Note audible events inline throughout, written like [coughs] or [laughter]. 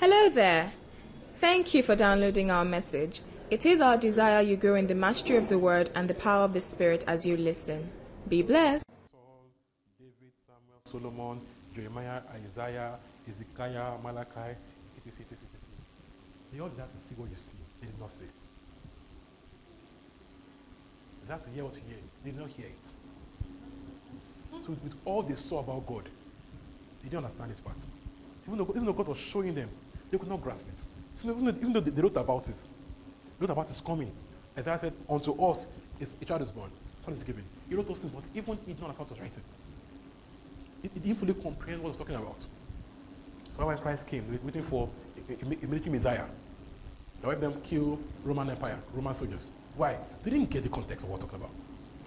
Hello there. Thank you for downloading our message. It is our desire you grow in the mastery of the word and the power of the spirit as you listen. Be blessed. David, Samuel, Solomon, Jeremiah, Isaiah, Ezekiah, Malachi, etc., etc., etc. They all have to see what you see. They did not say it. They have to hear what you hear. They did not hear it. So with all they saw about God, they didn't understand this part. Even though, even though God was showing them, they could not grasp it. So even though, they, wrote about it, they wrote about his coming. Isaiah said, Unto us is a child is born, son is given. He wrote those things, but even he did not understand what was writing. He, he didn't fully comprehend what he was talking about. So when Christ came, they were waiting for a, a, a military messiah. They helped them kill Roman Empire, Roman soldiers. Why? They didn't get the context of what we're talking about.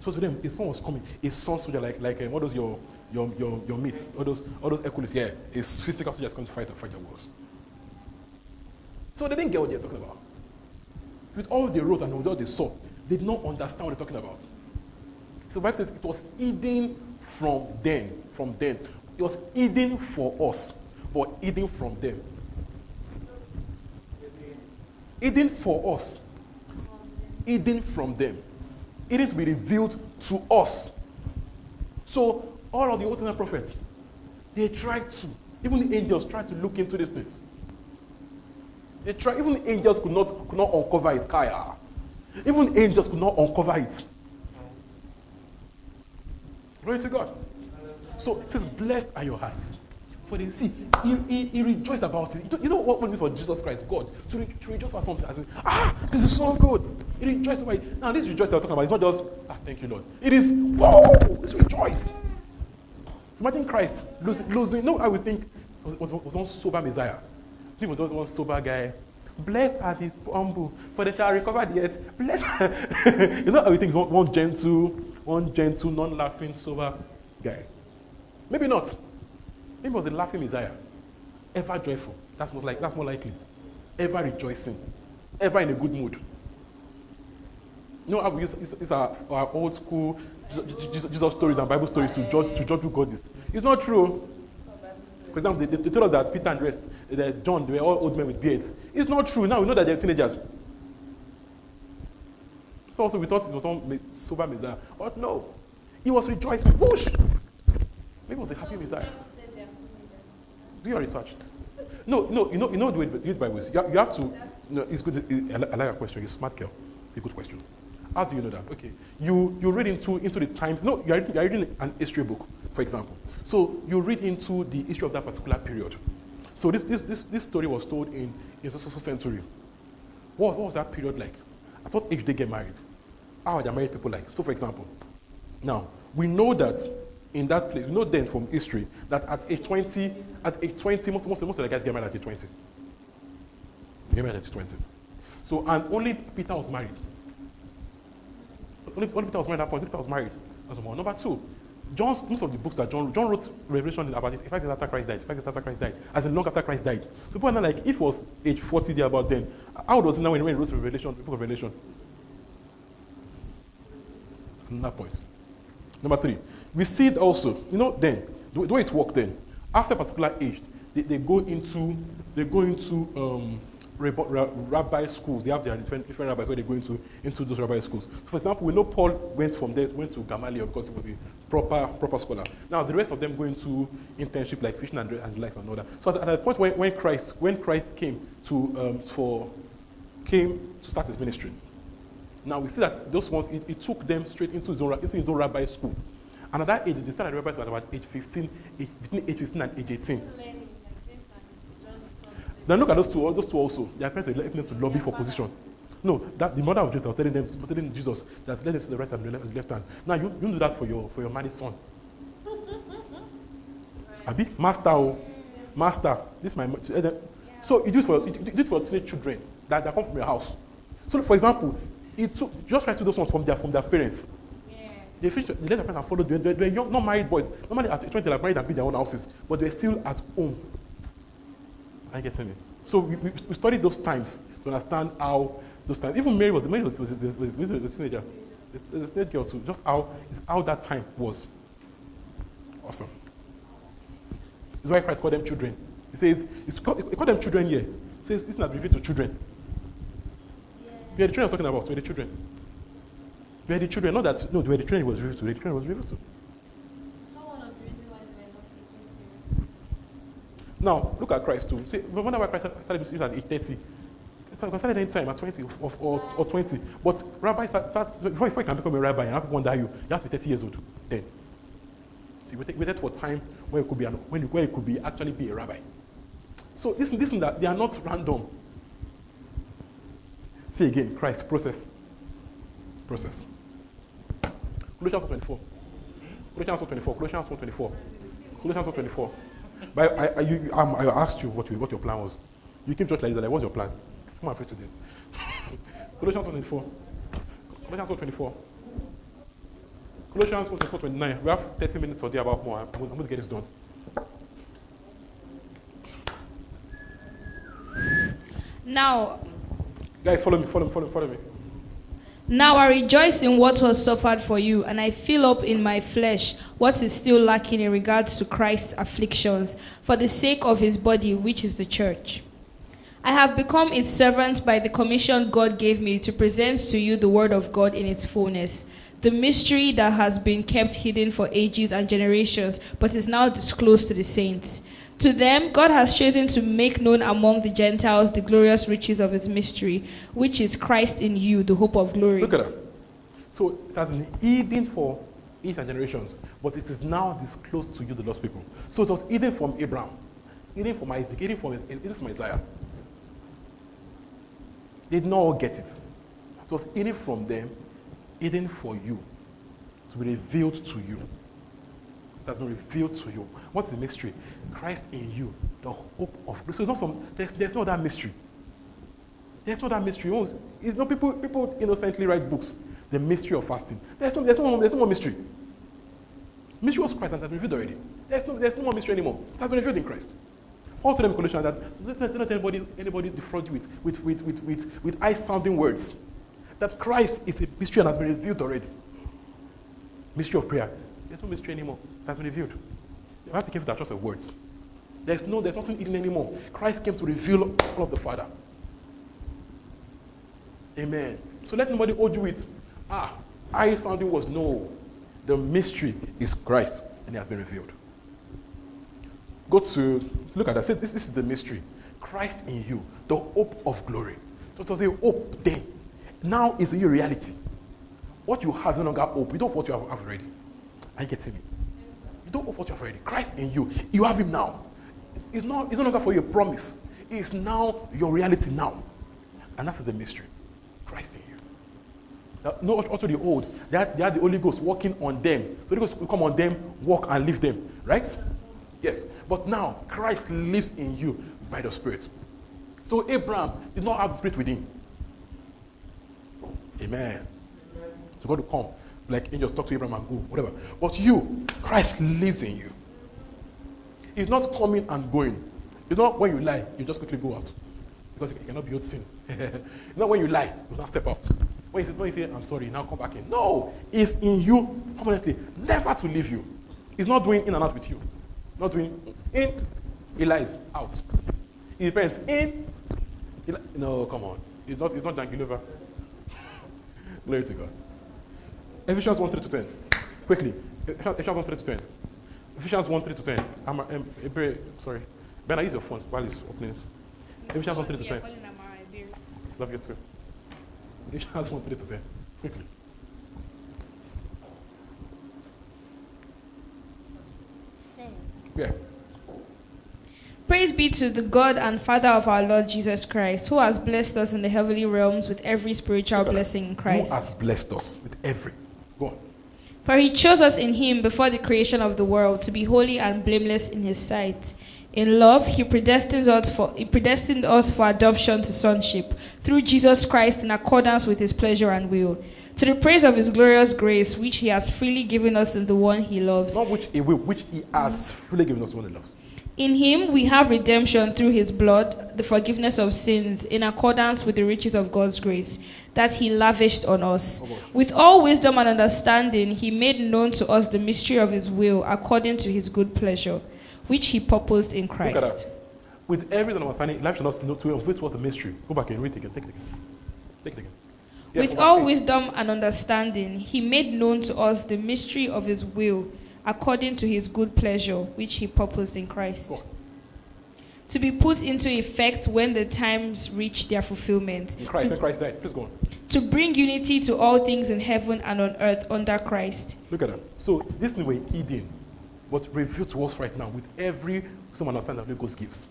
So to them, a son was coming, a son soldier like like uh, what those your your your your mates, all those all those Hercules, yeah, a physical soldier is coming to fight fight your wars. So they didn't get what they're talking about. With all they wrote and with all they saw, they did not understand what they're talking about. So Bible says it was hidden from them, from them. It was hidden for us, but hidden from them. Hidden for us, hidden from them. Hidden to be revealed to us. So all of the Old Testament prophets, they tried to, even the angels tried to look into these things. Even angels could not, could not uncover it. Kaya. Even angels could not uncover it. Glory to God. So it says, Blessed are your eyes. For they see, he, he, he rejoiced about it. You know, what it means for Jesus Christ, God, to, re, to rejoice about something. As in, ah, this is so good. He rejoiced about it. Now, this rejoice that we're talking about, it's not just, ah, thank you, Lord. It is, whoa, it's rejoiced. Imagine Christ losing, losing, know, I would think, was, was, was one sober Messiah. He was just one sober guy. Blessed are the humble, for they shall recover the earth. Blessed. [laughs] you know, everything is one, one gentle, one gentle, non-laughing, sober guy. Maybe not. Maybe it was a laughing Messiah. Ever joyful. That's more like that's more likely. Ever rejoicing. Ever in a good mood. You know how we use our, old school Jesus, stories and Bible stories to judge to judge who God is. It's not true. For example, they, they told us that Peter and rest, Eh, that John, they were all old men with beards. It's not true. Now we know that they're teenagers. So also we thought it was some sober Messiah. But no. He was rejoicing. Whoosh! Maybe it was a happy Messiah. Do your research. No, no, you know, you know the way the Bible. You have, you have to. no, it's good. I like your question. You're smart girl. It's a good question. How do you know that? Okay, you you read into into the times. No, you're reading, you're reading an history book, for example. So you read into the history of that particular period. So this this this, this story was told in in so, so, century. What, what was that period like? I thought age did they get married. How are the married people like? So, for example, now we know that in that place, we know then from history that at age 20, at age 20, most, most, most of the guys get married at age 20. They get married at age 20. So, and only Peter was married. Only, only Peter was married at that point. Peter was married. That's one. Number two, John's, most of the books that John, John wrote Revelation about it, five years after Christ died, five years after Christ died, as in long after Christ died. So people are like, if it was age 40 there about then, how old was he now when he wrote Revelation, the book of Revelation? Another point. Number three, we see it also, you know, then, the way it worked then, after a particular age, they, they go into, they go into um, rabbi schools. They have their different, different rabbis where they go into, into those rabbi schools. So for example, we know Paul went from there, went to Gamaliel because he was a proper, proper scholar. Now the rest of them go into internship like fishing and, and life and all that. So at, at the point when, when Christ, when Christ came to um, for came to start his ministry, now we see that those ones, it, it took them straight into his, own, into his own rabbi school. And at that age, they started rabbis at about age 15, age, between age 15 and age 18. Now look at those two, those two also. Their parents were helping them to lobby for position. No, that the mother of Jesus was telling them, telling Jesus that let them see the right hand and the left hand. Now you, you do that for your for your married son. [laughs] Abi, master, oh, master. This is my so you do it for you do it for teenage children that, that come from your house. So for example, it took just try to those ones from their from their parents. They finished, they let their parents and followed. They, they, they were young, not married boys. Normally at 20 they are married and build their own houses, but they're still at home. You getting me? So we, we, we studied those times to understand how those times. Even Mary was Mary was, was, was, was, was a teenager, a teenage girl too. Just how how that time was. Awesome. That's why Christ called them children. He says, it's called, he called them children here. He says, this is not revealed to children. We are the children I was talking about. We are the children. We are the children. Not that, no, we are the children he was revealed to. The children was revealed to. Now, look at Christ too. See, wonder why Christ started using at age 30. Because started any time at 20 or, or, or 20. But rabbi start, start before, before you can become a rabbi and have people under you, you have to be 30 years old then. See, we waited for time when it could be an, when where it could be actually be a rabbi. So listen, listen that they are not random. See again, Christ process. Process. Colossians 24. Colossians 24. Colossians 24. Colossians 24. But I, I, you, um, I asked you what, you, what your plan was. You came to church like this, like, what's your plan? Come on, face to student. [laughs] Colossians 24. Colossians 24. Colossians 24, 29. We have 30 minutes or there about more. I'm, I'm going to get this done. Now, Guys, follow me, follow me, follow me, follow me. Now I rejoice in what was suffered for you, and I fill up in my flesh what is still lacking in regards to Christ's afflictions, for the sake of his body, which is the church. I have become its servant by the commission God gave me to present to you the word of God in its fullness, the mystery that has been kept hidden for ages and generations, but is now disclosed to the saints. To them, God has chosen to make known among the Gentiles the glorious riches of his mystery, which is Christ in you, the hope of glory. Look at that. So it has been hidden for ages and generations, but it is now disclosed to you, the lost people. So it was hidden from Abraham, hidden from Isaac, hidden from, hidden from Isaiah. They did not all get it. It was hidden from them, hidden for you, to be revealed to you. It has been revealed to you. What's the mystery? Christ in you, the hope of glory. So it's not some, there's, there's no other mystery. There's no that mystery. It's no people, people innocently write books. The mystery of fasting. There's no, there's no, there's no more mystery. Mystery was Christ and has been revealed already. There's no, there's no more mystery anymore. It has been revealed in Christ. Paul told them Colossians that don't let anybody, anybody defraud you with, with, with, with, with, with eye-sounding words. That Christ is a mystery and has been revealed already. Mystery of prayer. There's no mystery anymore. It has been revealed. You have to with that choice of words. There's no, there's nothing hidden anymore. Christ came to reveal all of the Father. Amen. So let nobody hold you with, ah, eye sounding was no. The mystery is Christ, and it has been revealed. Go to look at that. Say this, this is the mystery. Christ in you, the hope of glory. So it was a hope then. Now is a reality. What you have is no longer hope. You don't have what you have, already. Are you getting me? You don't have what you have already. Christ in you. You have him now. It's not, it's no longer for your promise. It's now your reality now. And that is the mystery. Christ in you. Now, no, also the old. They had, they had the Holy Ghost working on them. So the Holy Ghost will come on them, walk and leave them. Right? Yes. But now, Christ lives in you by the Spirit. So Abraham did not have the Spirit within. Amen. So God will come. Like angels talk to Abraham and go, whatever. But you, Christ lives in you. He's not coming and going. It's not when you lie, you just quickly go out. Because you cannot be out sin. [laughs] not when you lie, you not step out. When you, say, when you say, I'm sorry, now come back in. No, it's in you permanently, never to leave you. He's not doing in and out with you. Not doing in, he lies out. He depends in, he li- no, come on. It's not, it's not Dank Glover. Glory to God. Ephesians 1 3 to 10. Quickly. Ephesians 1 3 to 10. Ephesians 1 3 to 10. I'm, um, Ebere- sorry. Ben, I use your phone while it's opening. Ephesians 1 3 to 10. Love you too. Ephesians 1 3 to 10. Quickly. Yeah. Praise be to the God and Father of our Lord Jesus Christ, who has blessed us in the heavenly realms with every spiritual blessing in Christ. Who has blessed us with every. Go on. For he chose us in him before the creation of the world to be holy and blameless in his sight. In love, he predestined us for he predestined us for adoption to sonship through Jesus Christ in accordance with his pleasure and will, to the praise of his glorious grace, which he has freely given us in the one he loves. Not which he will, which he has freely given us the one he loves. In him we have redemption through his blood, the forgiveness of sins, in accordance with the riches of God's grace that he lavished on us. With all wisdom and understanding, he made known to us the mystery of his will according to his good pleasure, which he purposed in Christ. with every understanding, life should not know to unveil towards the mystery. Go back and read it again. Take it again. Take it again. Yes, With all wisdom and understanding, he made known to us the mystery of his will, according to his good pleasure, which he purposed in Christ. To be put into effect when the times reach their fulfillment. In Christ, To, when Christ died. Please go on. to bring unity to all things in heaven and on earth under Christ. Look at that. So this thing we're eating, but revealed to us right now with every some understanding that the Holy Ghost gives.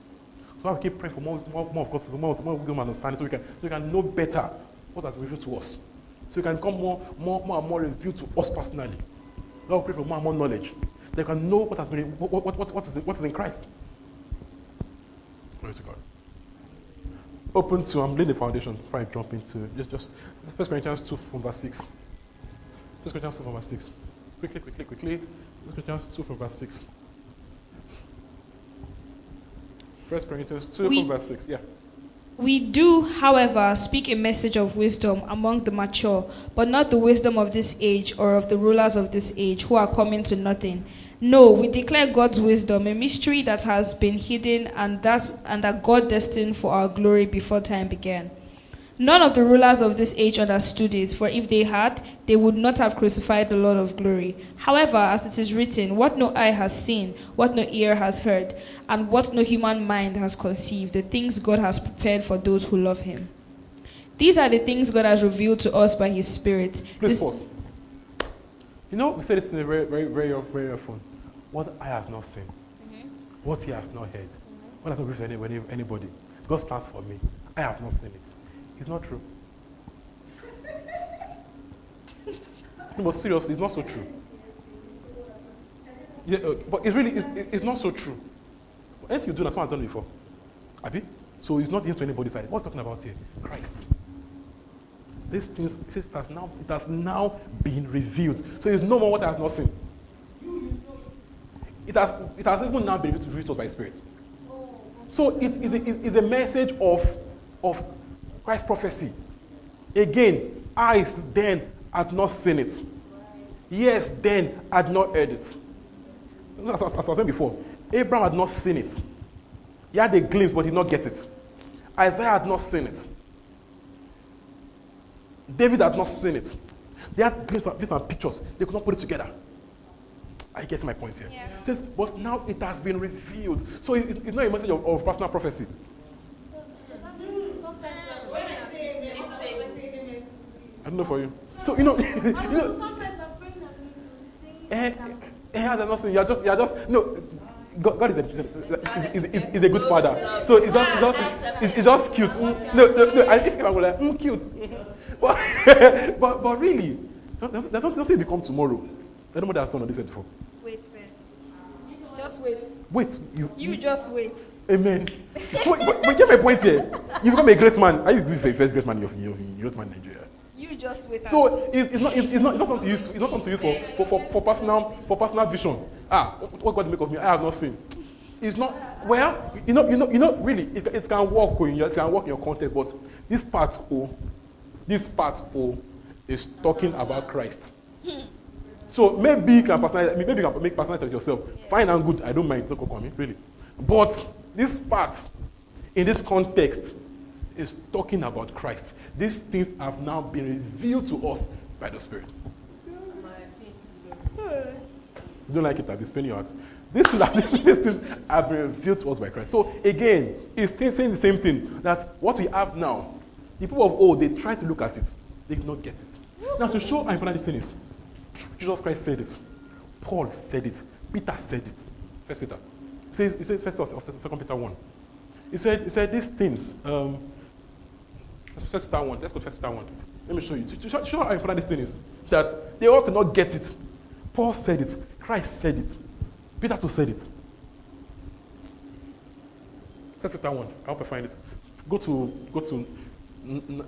So I will keep praying for more, more, more of God, for more, more wisdom and understanding, so we can so we can know better what has revealed to us. So we can become more, more, more and more revealed to us personally. We pray for more and more knowledge. They can know what has been what, what, what, what, is, what is in Christ. Glory to God. Open to I'm laying the foundation before I jump into just just First Corinthians 2 from verse 6. First Corinthians 2 from verse 6. Quickly, quickly, quickly. First Corinthians 2 from verse 6. First Corinthians 2 We- from verse 6. Yeah. We do, however, speak a message of wisdom among the mature, but not the wisdom of this age or of the rulers of this age who are coming to nothing. No, we declare God's wisdom, a mystery that has been hidden and that, and that God destined for our glory before time began. None of the rulers of this age understood it, for if they had, they would not have crucified the Lord of glory. However, as it is written, what no eye has seen, what no ear has heard, and what no human mind has conceived, the things God has prepared for those who love him. These are the things God has revealed to us by his Spirit. Please This- pause. You know, we say this in a very, very, very, very often. What I have not seen, mm-hmm. what he has not heard, mm-hmm. what has not reached any, any, anybody. God's plans for me, I have not seen it. It's not true. but seriously, it's not so true. Yeah, uh, but it's really, it's, it's not so true. Anything you do, that's what I've done before. Abi? So it's not into anybody's side. What's talking about here? Christ. These things it has now it has now been revealed. So it's no more what I has not seen. It has it has even now been revealed to us by Spirit. So it is a, it is a message of of Christ's prophecy. Again, eyes then had not seen it. Yes, then had not heard it. As, as- as I was saying before, Abraham had not seen it. He had a glimpse, but did not get it. Isaiah had not seen it. David had not seen it. They had glimpses and pictures. They could not put it together. I get my point here. It says, but now it has been revealed. So it- it's not a message of, of personal prophecy. I don't know for you. So you know, [laughs] you know eh, eh, there's nothing. You're just, you're just no. God, God is, a, is, is, is, is a good father. So it's just, it's just, it's, it's just cute. Mm, no, no, no. I if I'm like, mm, cute. [laughs] But, [laughs] but, but really, there's there's nothing, nothing will become tomorrow. Nobody has done on this side before. Wait first. Just wait. Wait, you, You just wait. Amen. Wait, but, but get my point here. You become a great man. Are you the first great man in your, in your, in your man in Nigeria? Just. So it, it's, not, it's, it's not, it's not something to use. It's not something to use for, for, for, for personal for personal vision. Ah, what God make of me? I have not seen. It's not well. You know, you know, you know. Really, it, it can work in your, it can work in your context. But this part O, this part O, is talking about Christ. So maybe you can personalize, maybe you can make personalize yourself. Fine and good. I don't mind. Don't come me, really. But this part, in this context, is talking about Christ. These things have now been revealed to us by the Spirit. You don't like it, I've been spinning heart. [laughs] These things, have, been revealed to us by Christ. So again, still saying the same thing that what we have now, the people of old, they try to look at it, they did not get it. Now, to show how important this thing is, Jesus Christ said it, Paul said it, Peter said it. First Peter. Says, it says first second Peter 1. He said, he said these things. Um, First Peter 1. Let's go to First Peter 1. Let me show you. To, show, show how important this thing is. That they all could not get it. Paul said it. Christ said it. Peter too said it. First Peter 1. I hope I find it. Go to go to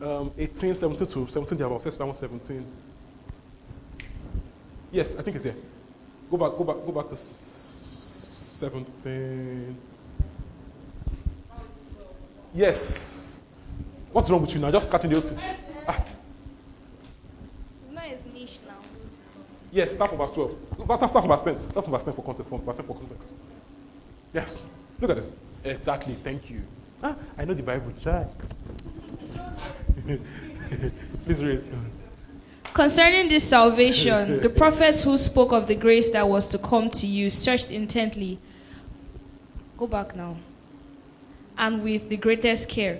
um, 18, 17 to 17 there about First Peter 1, 17. Yes, I think it's here. Go back, go back, go back to 17. Yes. What's wrong with you now? Just cutting the whole thing. Ah, It's not his niche now. yes, start from verse 12. Start, start from verse 10. Start from verse 10 for context. From verse 10 for context. Yes. Look at this. Exactly. Thank you. Ah, I know the Bible. Try. [laughs] Please read. Concerning this salvation, the [laughs] prophets who spoke of the grace that was to come to you searched intently. Go back now. And with the greatest care.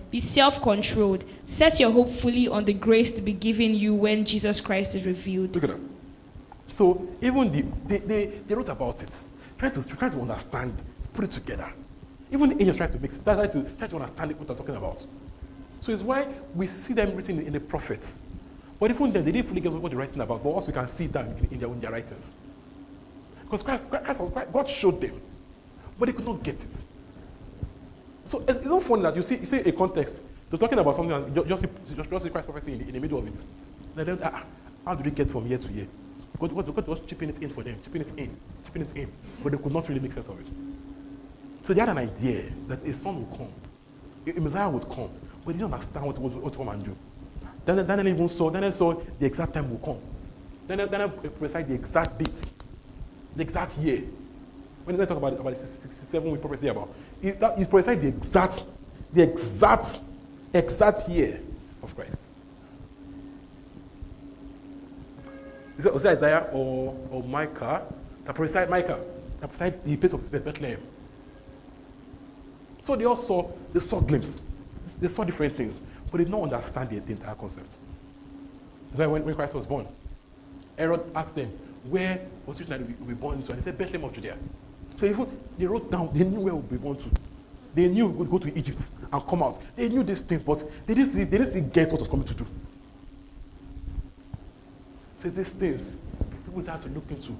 Be self controlled. Set your hope fully on the grace to be given you when Jesus Christ is revealed. Look at that. So even the, they, they, they wrote about it, trying to try to understand, put it together. Even the angels try to make try to try to understand what they're talking about. So it's why we see them written in the prophets. But even then, they didn't fully get what they're writing about, but also we can see that in, in, their, in their writings. Because Christ, Christ was, God showed them, but they could not get it. So it's, not funny that you see, you see a context, they're talking about something, and you just, just, just see Christ's prophecy in the, in the middle of it. And then, ah, how do they get from year to year? God, God, God was chipping it in for them, chipping it in, chipping it in, but they could not really make sense of it. So they had an idea that a son would come, a, Messiah would come, but they didn't understand what, what, what to come and do. Daniel, Daniel even saw, Daniel saw the exact time will come. Daniel, Daniel prophesied the exact date, the exact year. When they talk about, about 67 week prophecy about, he prophesied the exact, the exact, exact year of Christ. Is it, Isaiah or, or Micah that prophesied Micah? That prophesied the place of Bethlehem. So they all saw, they saw glimpses, They saw different things, but they did not understand the, the entire concept. That's why when, when Christ was born, Herod asked them, where was it that we will be born into? And they said, Bethlehem of Judea. So even they wrote down, they knew where we born to. They knew we would go to Egypt and come out. They knew these things, but they didn't, see, they didn't see get what was coming to do. It's these things people start to look into.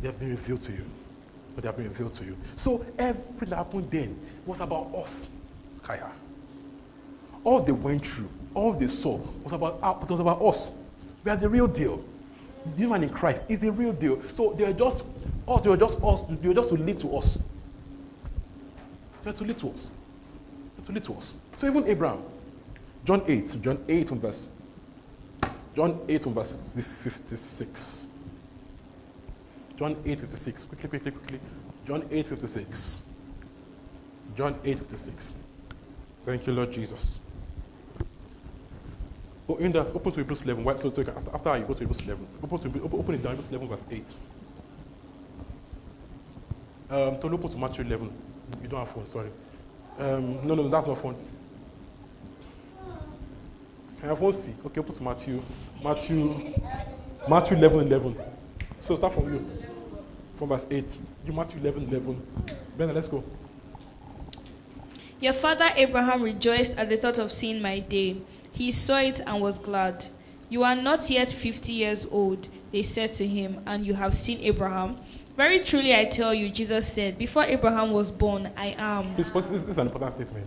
They have been revealed to you. But they have been revealed to you. So everything that happened then was about us. Kaya. All they went through, all they saw was about, was about us. We are the real deal. The man in Christ is the real deal. So they were just us, they were just us, they were just to lead to us. They were to lead to us. They were to lead to us. So even Abraham, John 8, John 8 from verse John 8 from verse 56. John 8, 56. Quickly, quickly, quickly. John 8, 56. John 8, 56. Thank you, Lord Jesus. Oh, in the, open to Hebrews 11. Why, so, so after, after you go to Hebrews 11, open, to, open, open it down, Hebrews 11, verse 8. Um, don't open to Matthew 11. You don't have phone, sorry. Um, no, no, that's not phone. Can I have phone C? Okay, open to Matthew. Matthew, Matthew 11, 11. So start from you. From verse 8. You Matthew 11, 11. Ben, let's go. Your father Abraham rejoiced at the thought of seeing my day. He saw it and was glad. You are not yet fifty years old, they said to him, and you have seen Abraham. Very truly I tell you, Jesus said, before Abraham was born, I am. This, this, this is an important statement.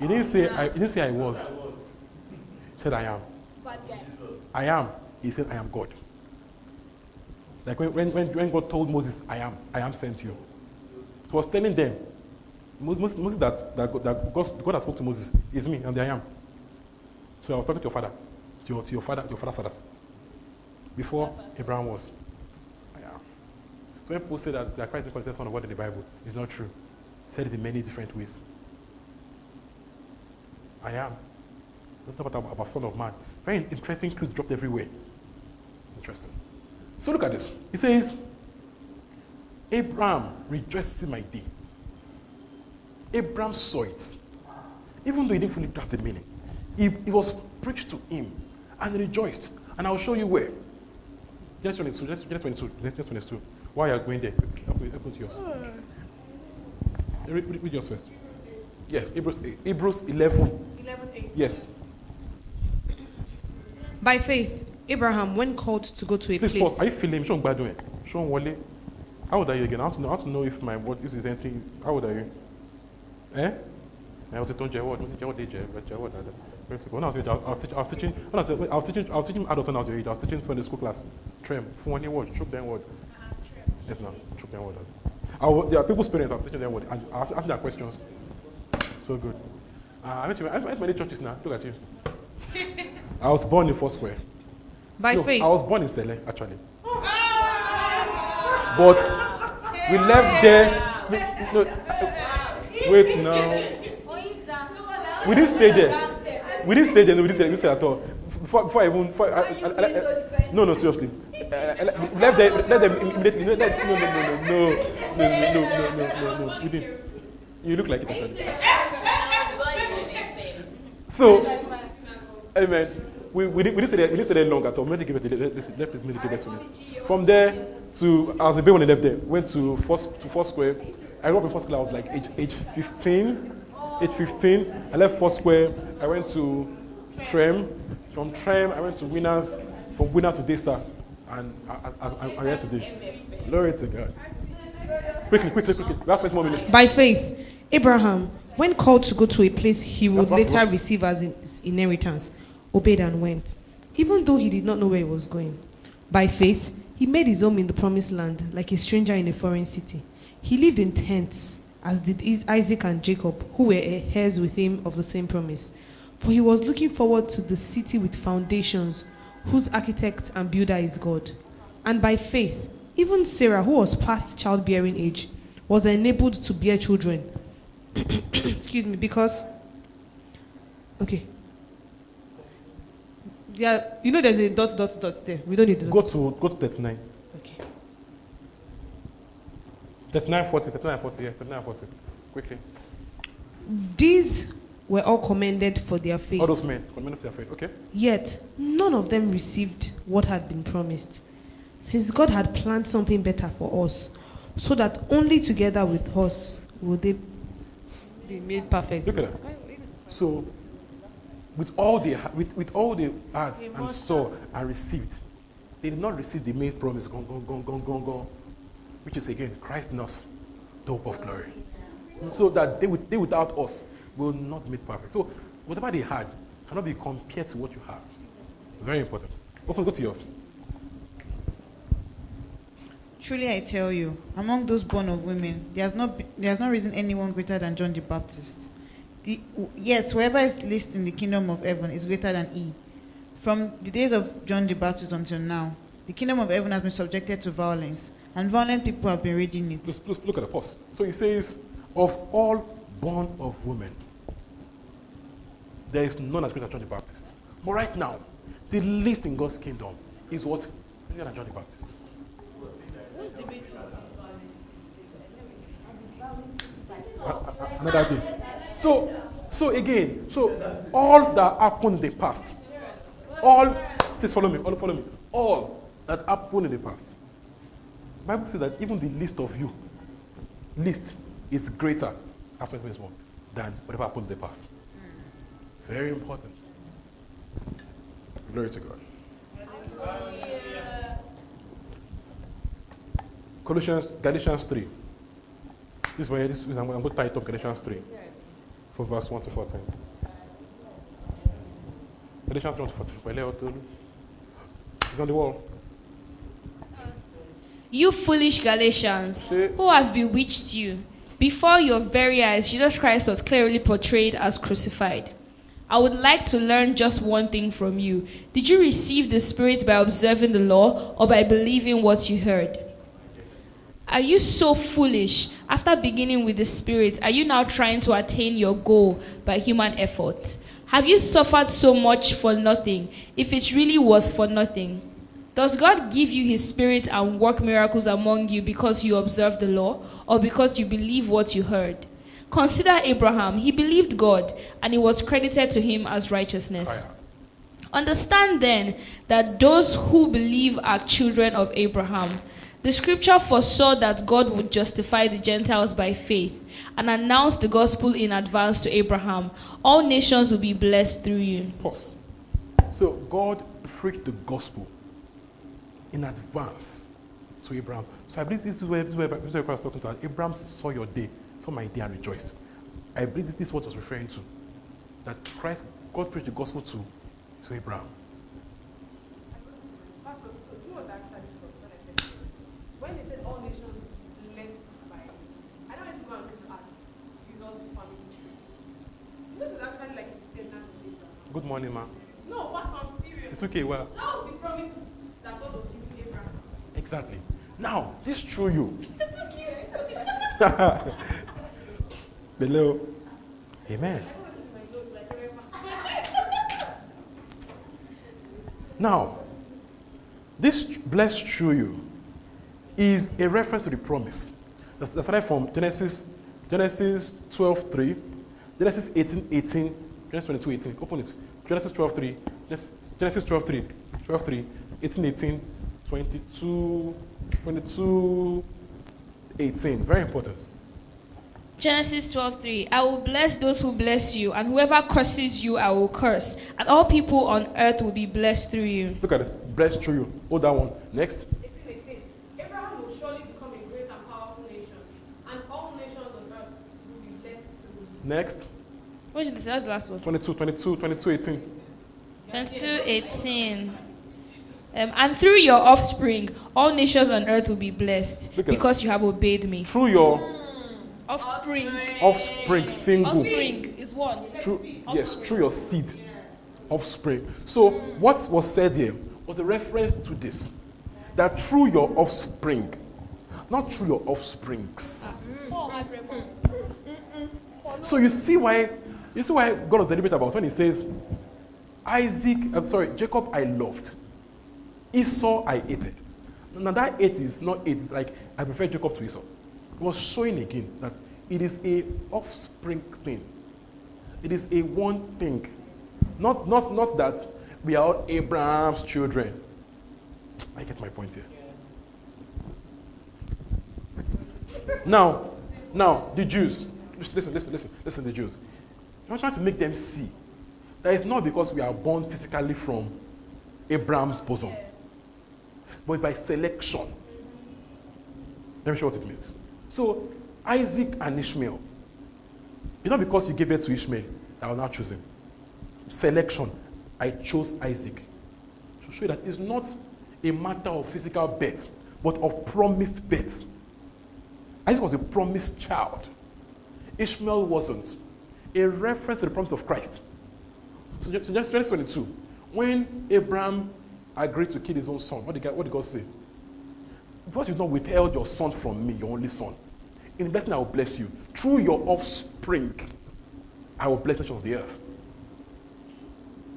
He didn't say I, he didn't say I was. He said I am. I am. He said I am God. Like when, when, when God told Moses, I am, I am sent you. He was telling them, Moses, Moses that, that, God, that God, God has spoke to Moses is me, and I am. So I was talking to your father, to your, to your father, to your father's fathers. Before Abraham was. So when people say that, that Christ is the Son of God in the Bible, it's not true. He said it in many different ways. I am. Don't talk about, about Son of Man. Very interesting truths dropped everywhere. Interesting. So look at this. He says, Abraham rejoiced in my day. Abraham saw it. Even though he didn't fully grasp the meaning. It, it was preached to him and he rejoiced. And I'll show you where. Genesis 22. Genesis 22. Genesis 22. Why are you going there? Open, to yours. Read, read, yours first. Yeah, Hebrews, Hebrews 11. 11 Yes. By faith, Abraham, when called to go to a Please place. pause. Are you feeling? Sean Gbadun. Sean Wale. How old are you again? I want to know, I want to know if my if is entering. How old are you? Eh? I was? I was teaching what they jẹ, but what? When I was teaching, I was teaching, I was teaching, when I was, I was teaching, I was teaching adults when I was your age. I was teaching Sunday school class. Trem, fún wọn word, choke them word. Yes, now, choke them word. I was, there are people's parents. I'm teaching them word, and I was asking their questions. So good. Uh, I went to I went many churches now. Look at you. I was born in Foursquare. By no, faith. I was born in Sele, actually. But we left there. No, no, wait now. We didn't stay there. We didn't stay there. No, we didn't stay, at all. Before, before I even. Before, I, I, I, I, no, no, seriously. Uh, left there. Left them immediately. No, no, no, no, no, no, no, no, no, no, no. We didn't. You look like it actually. So, amen. We, we, didn't, we, didn't stay there, we didn't stay there long at all. We didn't give it, let, let, let, let, give it to me. From there to, I was a baby when I left there. Went to first to Foursquare. I grew up in Foursquare. I was like age, age 15. Age 15. I left Foursquare. I went to Trem. From Trem, I went to Winners. From Winners to Daystar. And I, I, I, I'm here today. Glory to God. Quickly, quickly, quickly. We have 20 more minutes. By faith, Abraham, when called to go to a place he would That's later receive as in- inheritance, obeyed and went, even though he did not know where he was going. By faith, he made his home in the promised land, like a stranger in a foreign city. He lived in tents, as did Is- Isaac and Jacob, who were heirs with him of the same promise. For he was looking forward to the city with foundations, whose architect and builder is God. And by faith, even Sarah, who was past childbearing age, was enabled to bear children. [coughs] Excuse me, because. Okay. Yeah, you know there's a dot, dot, dot there. We don't need to. Go to, go to 39. Okay. 39, 40, 39, 40, yeah, 39, 40. Quickly. These were all commended for their faith. All those men, men of their faith. Okay. Yet, none of them received what had been promised, since God had planned something better for us, so that only together with us will they be made perfect. Look at that. So, with all the with, with all the heart and saw and received, they did not receive the main promise. Gone, gone, gone, gone, gone, gone. Which is again Christ in us, the hope of glory. So that they, they without us will not make perfect. So whatever they had cannot be compared to what you have. Very important. Open, go to yours. Truly I tell you, among those born of women, there has not, there has not risen anyone greater than John the Baptist. The, yet whoever is least in the kingdom of heaven is greater than he. From the days of John the Baptist until now, the kingdom of heaven has been subjected to violence, and violent people have been raiding it. Look, look, look at the pause. So he says, of all born of women, there is none as great as John the Baptist. But right now, the least in God's kingdom is what? Greater than John the Baptist. Another thing. So, so again, so all that happened in the past, all, please follow me, all follow me, all that happened in the past. Bible says that even the least of you, least is greater after 21 than whatever happened in the past. Very important. Glory to God. Colossians, Galatians 3. This way, this is, I'm, going to tie it up Galatians 3 from verse 1 to 14. Galatians 3 1 to 14. Pẹ̀lẹ́, Otolu. It's on the wall. You foolish Galatians, who has bewitched you? Before your very eyes, Jesus Christ was clearly portrayed as crucified. I would like to learn just one thing from you. Did you receive the Spirit by observing the law or by believing what you heard? Are you so foolish? After beginning with the Spirit, are you now trying to attain your goal by human effort? Have you suffered so much for nothing if it really was for nothing? Does God give you His Spirit and work miracles among you because you observe the law or because you believe what you heard? Consider Abraham. He believed God and it was credited to him as righteousness. Understand then that those who believe are children of Abraham. The scripture foresaw that God would justify the Gentiles by faith and announced the gospel in advance to Abraham. All nations will be blessed through you. Pause. So God preached the gospel in advance to Abraham. So I believe this is where, this is where, this is where was talking to. Abraham saw your day, saw my day and rejoiced. I believe this, this is what was referring to. That Christ, God preached the gospel to, to Abraham. Good morning, ma'am. No, but I'm serious. It's okay, well. That was the promise Exactly. Now, this through you. It's so cute. Below. Amen. My nose like wherever. Now, this blessed through you is a reference to the promise. That's, that's right from Genesis, Genesis 12 3, Genesis 18 18, Genesis 22 18. Open it. Genesis 12 3, Genesis, Genesis 12 3, 12 3, 18 18, 22, 22 18. Very important. Genesis 12:3 I will bless those who bless you and whoever curses you I will curse and all people on earth will be blessed through you. Look at it. Blessed through you. Hold that one. Next. 18, 18. Abraham will surely become a great and powerful nation, and all nations on earth will be blessed through you. Next. Which is that's the last one? 22, 22, 22 18. 22:18 um, and through your offspring all nations on earth will be blessed because you have obeyed me. Through your Offspring. offspring, single. Offspring is one. Through, yes, through your seed, offspring. So, what was said here was a reference to this that through your offspring, not through your offsprings. So, you see why, you see why God was deliberate about when He says, Isaac, I'm sorry, Jacob I loved, Esau I hated. Now, that hate is not hate, it's like I prefer Jacob to Esau. It was showing again that it is a offspring thing. It is a one thing. Not, not, not that we are all Abraham's children. I get my point here. Now, now, the Jews, listen, listen, listen, listen, the Jews. I'm trying to make them see that it's not because we are born physically from Abraham's bosom, but by selection. Let me show what it means. So, Isaac and Ishmael, it's not because you gave birth to Ishmael that I will not choose him. Selection, I chose Isaac. To show you that it's not a matter of physical birth, but of promised birth. Isaac was a promised child. Ishmael wasn't. A reference to the promise of Christ. So, just Genesis 22, when Abraham agreed to kill his own son, what did God, what did God say? Because you've not withheld your son from me, your only son. In blessing, I will bless you. Through your offspring, I will bless the nations of the earth.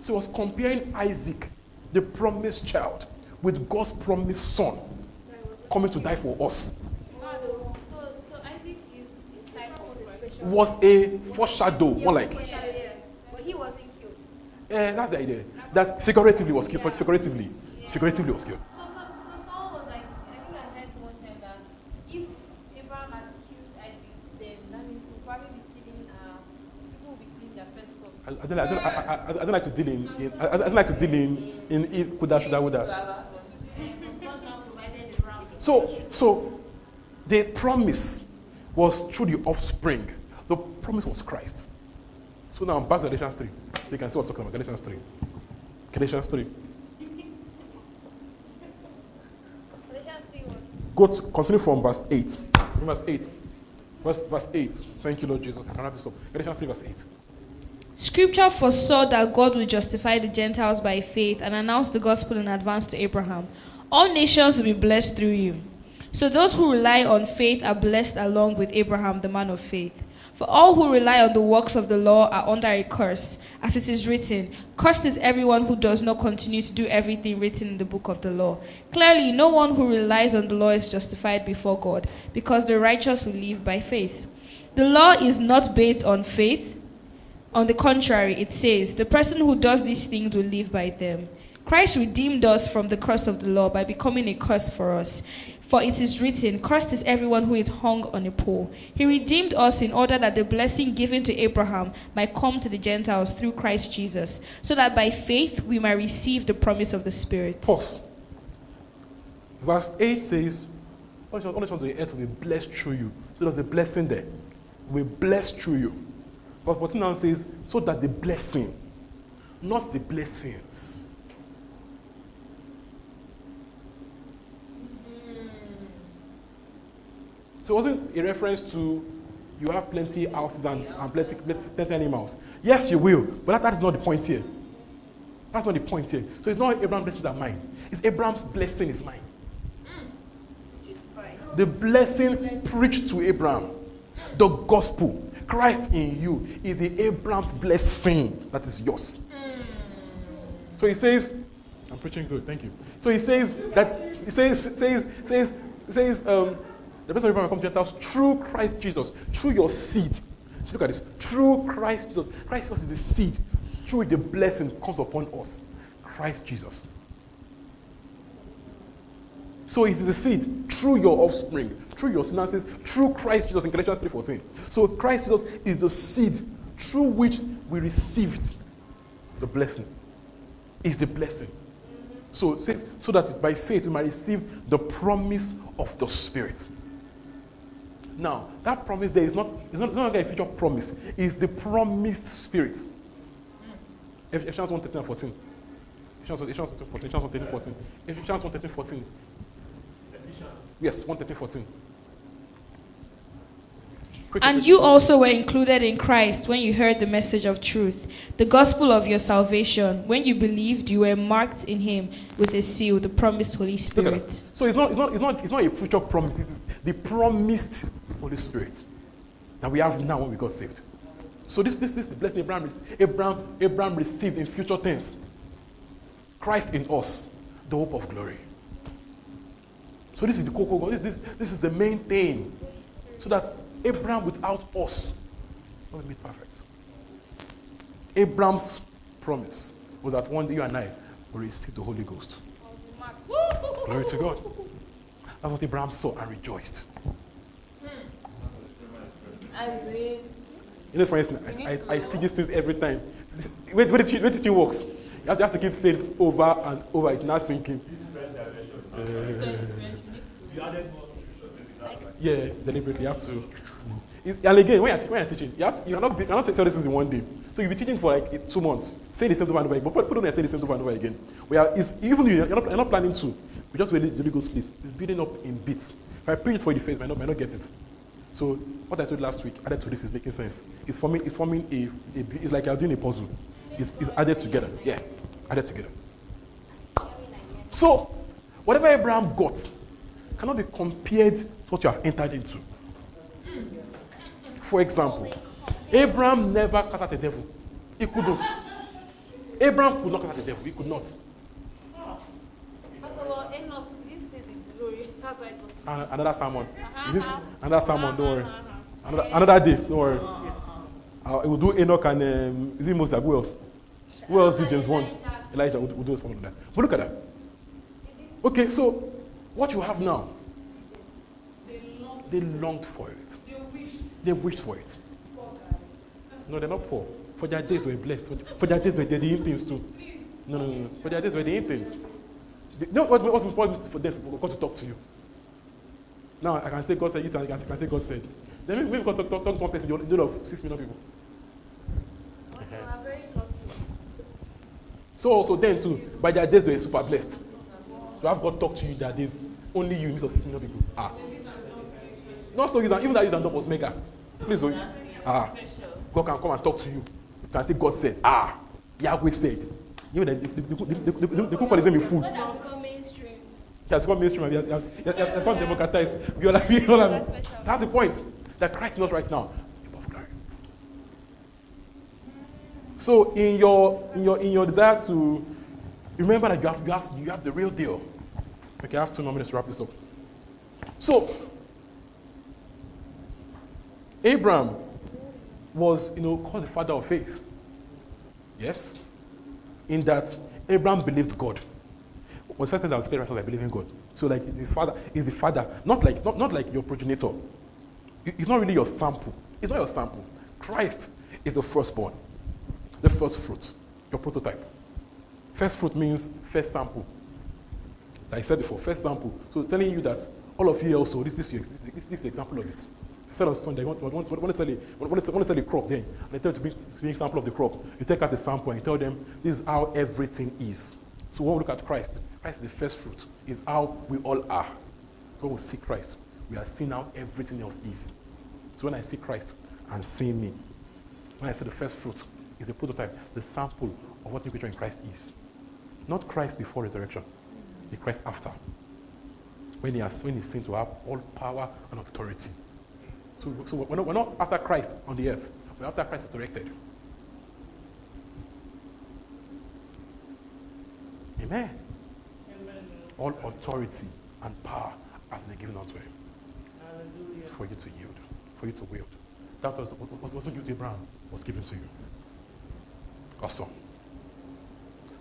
So he was comparing Isaac, the promised child, with God's promised son coming to die for us. So, so Isaac is a type of the special. Was a foreshadow, more like. Yeah, but he wasn't killed. Eh, that's the idea. That figuratively was killed. Figuratively. Figuratively was killed. So, so, so someone was like, I think I heard one time that if Abraham had killed Isaac, then that means he'll probably be killing, uh, people will be killing their first. I, I, don't, I, don't, I, I, I don't like to deal in, in I, I don't like to deal in in if kuda shoulda woulda. And so God now provided Abraham. with So so the promise was through the offspring. The promise was Christ. So now I'm back to Galatians 3. You can see what's talking about. Galatians 3. Galatians 3. Galatians 3 1. Go to, continue from verse 8. Verse 8. Verse, verse 8. Thank you, Lord Jesus. I can wrap this up. Galatians 3, verse 8. Scripture foresaw that God would justify the Gentiles by faith and announce the gospel in advance to Abraham. All nations will be blessed through you. So those who rely on faith are blessed along with Abraham, the man of faith. For all who rely on the works of the law are under a curse, as it is written, Cursed is everyone who does not continue to do everything written in the book of the law. Clearly, no one who relies on the law is justified before God, because the righteous will live by faith. The law is not based on faith, on the contrary, it says, The person who does these things will live by them. Christ redeemed us from the curse of the law by becoming a curse for us. For it is written, Cursed is everyone who is hung on a pole. He redeemed us in order that the blessing given to Abraham might come to the Gentiles through Christ Jesus, so that by faith we might receive the promise of the Spirit. Pause. Verse 8 says, All nations on the earth will be blessed through you. So there's a blessing there. Will be blessed through you. Verse 14 now says, so that the blessing, not the blessings. So it wasn't a reference to you have plenty houses and, and plenty, plenty, plenty animals. Yes, you will, but that, that is not the point here. That's not the point here. So it's not Abraham's blessing are mine. It's Abraham's blessing is mine. The blessing preached to Abraham, the gospel, Christ in you, is the Abraham's blessing that is yours. So he says, I'm preaching good, thank you. So he says that he says says says says um, the blessing of Abraham comes to Gentiles through Christ Jesus, through your seed. So look at this. Through Christ Jesus. Christ Jesus is the seed. Through it the blessing comes upon us. Christ Jesus. So it is a seed through your offspring, through your finances, through Christ Jesus in Galatians 3.14. So Christ Jesus is the seed through which we received the blessing. Is the blessing. So so that by faith we might receive the promise of the Spirit. Now, that promise there is not, it's not, it's not like a future promise, it's the promised Spirit. Ephesians 1 13 and 14. Ephesians 1 13 14. Ephesians 1 13 14. Ephesians 1 13 14. Yes, 1 13 14. Quick, And you also were included in Christ when you heard the message of truth, the gospel of your salvation. When you believed, you were marked in him with a seal, the promised Holy Spirit. So it's not, it's, not, it's, not, it's not a future promise, it's the promised Holy Spirit that we have now when we got saved. So this, this, this is the blessing Abraham, Abraham, Abraham received in future tense. Christ in us, the hope of glory. So this is the cocoa God. This, this, this is the main thing. So that Abraham without us will be perfect. Abraham's promise was that one day you and I will receive the Holy Ghost. Glory to God. That's what Abraham saw and rejoiced. You know, for instance, I, I, I teach these things every time. Wait, wait, wait, wait, it works. You have, to, have to keep saying over and over. It's not sinking. Uh, yeah, deliberately. You have to. And again, when you're, when you're teaching, you have to, you're not, you're not saying this things in one day. So you'll be teaching for like two months, say the same over and over. But put on there, say the same thing over and over again. We are, it's, even though you're not, you're not planning to, we just really, really go please. It's building up in bits. If I preach for the first, might not, might not get it. So what I told last week, added to this is making sense. It's forming, it's forming a, a it's like you're doing a puzzle. It's, it's added together. Yeah, added together. So whatever Abraham got cannot be compared to what you have entered into. For example, Abraham never cast out the devil. He couldn't. Abraham could not cast out the devil. He could not. First of all, Enoch, this is the glory. That's why it was. An- Another sermon. Uh-huh, is this uh-huh. another sermon? Don't worry. Uh-huh, another, another day. Don't worry. Uh, we'll do Enoch and um, is it Moses? Who else? Who else did James one? Elijah. We'll, we'll do something like that. But look at that. Okay, so what you have now, they longed for it. They wished for it. No, they're not poor. For their days were blessed. For- their days were they doing things too. No, no, no. For their days were doing things. They- You know what, what's important for them for God to talk to you? Now I can say God said, you can, can say God said. Then maybe God talk, talk, talk to one person, you're in of six million people. We are very lucky. So also then too, by their days they were super blessed. To have God talk to you their days, only you midst of six million people. Ah. Not so even that user was mega. Please, oh, ah. God can come and talk to you. You can say God said, ah, Yahweh said. You know, they, they, they, they, they, they, they could call his name a fool. [laughs] That's called mainstream. he has- he has- he has- democratized. You know, you know what I mean? That's the point. That Christ knows right now. Above glory. So in your in your in your desire to remember that you have you have you have the real deal. Okay, I have two more minutes to wrap this up. So Abraham was, you know, called the father of faith. Yes? In that Abraham believed God. Was the first person that was clear I believe in God. So like his father is the father, not like not, not like your progenitor. It's not really your sample. It's not your sample. Christ is the firstborn, the first fruit, your prototype. First fruit means first sample. Like I said before, first sample. So telling you that all of you also, this, this, this, this, this is the example of it. I said on Sunday, want, want, want, want, to sell a, want, to, sell a crop then, and they tell you to to bring sample of the crop. You take out the sample and you tell them, this is how everything is. So when we look at Christ, Christ is the first fruit, is how we all are. So when we see Christ, we are seeing how everything else is. So when I see Christ, I'm seeing me. When I say the first fruit, is the prototype, the sample of what new creature in Christ is. Not Christ before resurrection, the Christ after. When he has when he's seen to have all power and authority. So, so we're, not, we're not after Christ on the earth, we're after Christ resurrected. Amen. All authority and power has been given unto him for you to yield, for you to wield. That was what wasn't given to Abraham, was given to you. Awesome.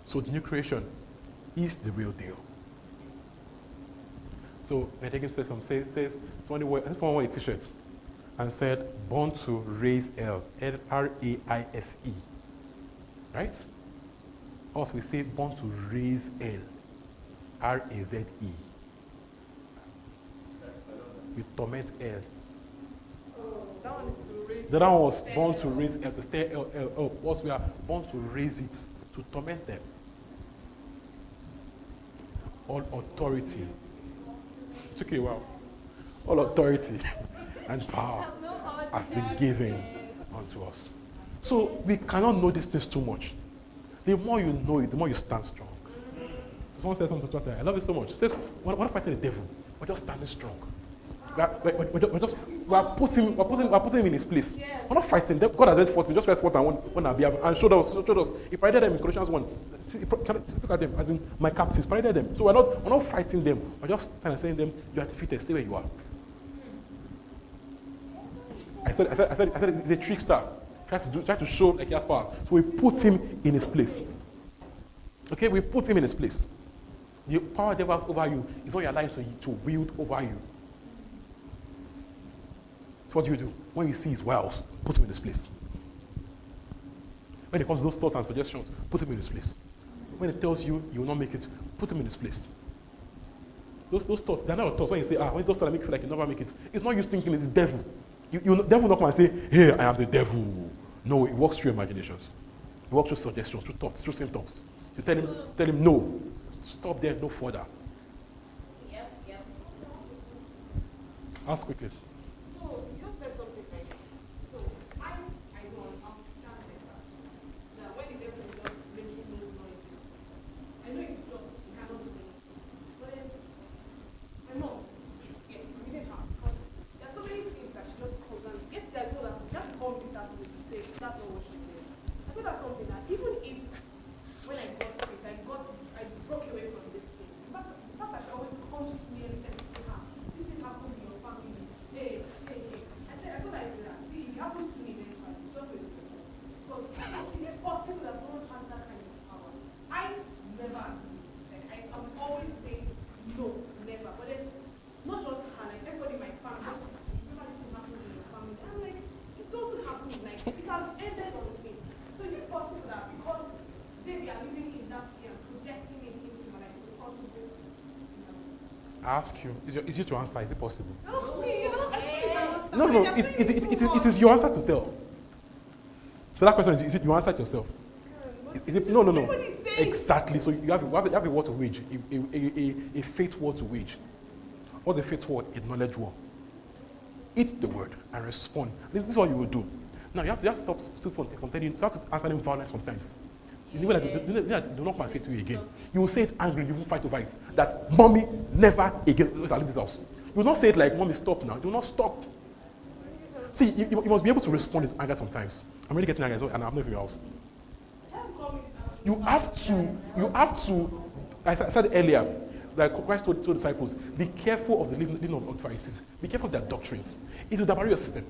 So the new creation is the real deal. So Megan says some says, says somebody wear, someone wore a t-shirt and said born to raise L L R A I S E. Right? Us we say born to raise L R A Z E. We torment L. The other one was born to raise L, to stir L, L up. Us we are born to raise it, to torment them. All authority. It took you a while. All authority and power has been given unto us. So we cannot know these things too much. The more you know it, the more you stand strong. So someone said something to Twitter, I love it so much. Says, we're not fighting the devil, we're just standing strong. We are, we're, we're, we're just, we are putting, we're putting, we're putting him in his place. We're not fighting them. God has already fought him. Just rest fought and won, won our behalf and showed us, showed us. He paraded them in Colossians 1. See, look at them as in my captives. Paraded them. So we're not, we're not fighting them. We're just kind of saying them, you are defeated. Stay where you are. I said, I said, I said, I said, he's a trickster. Tries to do, tries to show like he has power. So we put him in his place. Okay, we put him in his place. The power devil has over you is you're allowing to, to wield over you. So what do you do? When you see his wiles, put him in his place. When it comes to those thoughts and suggestions, put him in his place. When it tells you you will not make it, put him in his place. Those, those thoughts, they're not thoughts. When you say, ah, when those thoughts make you feel like you never make it, it's not you thinking it's devil. You, you devil not come and say, hey, I am the devil. No, it works through imaginations. It works through suggestions, through thoughts, through symptoms. You tell him, tell him no. Stop there, no further. Ask quickly. So you just said something like, so I, I don't understand that. That when the devil is just making those noises, I know it's just, you cannot do it. But then, I know, yes, I'm reading her. Because there are so many things that she just calls and yesterday I told her, you have to call me this afternoon to say that's not what she did. I told her something that even if when I got sick, I got, I broke away from this thing. The fact the fact that she always comes to me and says, ah, this thing happened in your family. Hey, hey, hey. I said, I told her, I said, that, see, if it happens to me eventually, just wait. Because it's possible that someone has that kind of power. I never agree. Like, I, I would always say, no, never. But then, not just her, like everybody in my family, remember this thing happened in your family. And I'm like, it doesn't happen. Like, it has ended on me. So is it possible that because they, they are living in that fear, projecting it into my life, it's possible? I ask you, is, your, is it to answer? Is it possible? Help me, you know? I don't understand. No, no, it, it, it, it, too it, is your answer to tell. So that question is, is it you answer it yourself? Is- Is it, no, no, no. Exactly. So you have, you have, you have a word to wage, a, a, a, a, faith word to wage. What's a faith word? A knowledge war. Eat the word and respond. This, this is what you will do. Now you have to, just stop stop telling, you have to answer them violence sometimes. You like, do, do, do, not come say to you again. You will say it angry, you will fight over it. That mommy never again. I leave this house. You will not say it like mommy stop now. Do not stop. See, you, you must be able to respond with anger sometimes. I'm really getting angry, and I'm in your house. You have to, you have to, I said earlier, like Christ told, told disciples, be careful of the living, of of Pharisees. Be careful of their doctrines. It will damage your system.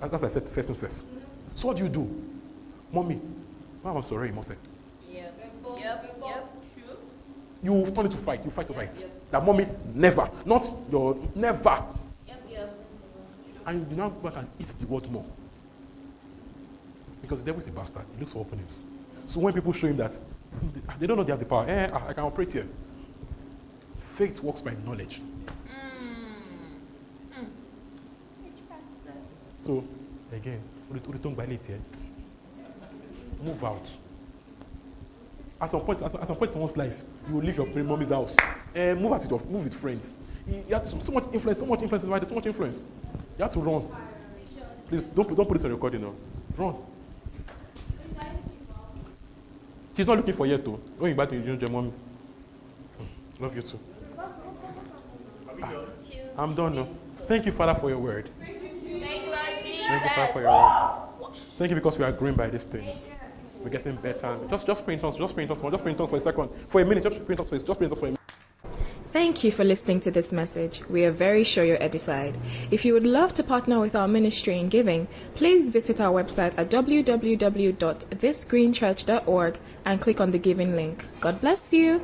As, as I said, first things first. So what do you do? Mommy, Mom, I'm sorry, you must say. Yep, yep, yep, true. You turn it to fight. You fight over it. That mommy, never. Not your, never. Yep, yep. And you now go back and eat the word more. Because the devil is a bastard. He looks for openings. So when people show him that, they don't know they have the power. Eh, I I can operate here. Faith works by knowledge. Hmm. Hmm. So, again, Uritung Balit here. Move out. At some point, at, at some point in someone's life, you will leave your mommy's house and move out with your, move with friends. You, you have so, so much influence, so much influence, right? So much influence. You have to run. Please don't put, don't put this on recording now. Run. She's not looking for yet though. Going back to your mommy. Love you too. Ah, I'm done now. Thank you, Father, for your word. Thank you, Thank you, Father, for your word. Thank you because we are growing by these things. We're getting better. Just, just pray in tongues. Just pray in tongues. Just pray in tongues for a second. For a minute. Just pray in tongues. for- Just pray in tongues for a minute. Thank you for listening to this message. We are very sure you're edified. If you would love to partner with our ministry in giving, please visit our website at www.thisgreenchurch.org and click on the giving link. God bless you.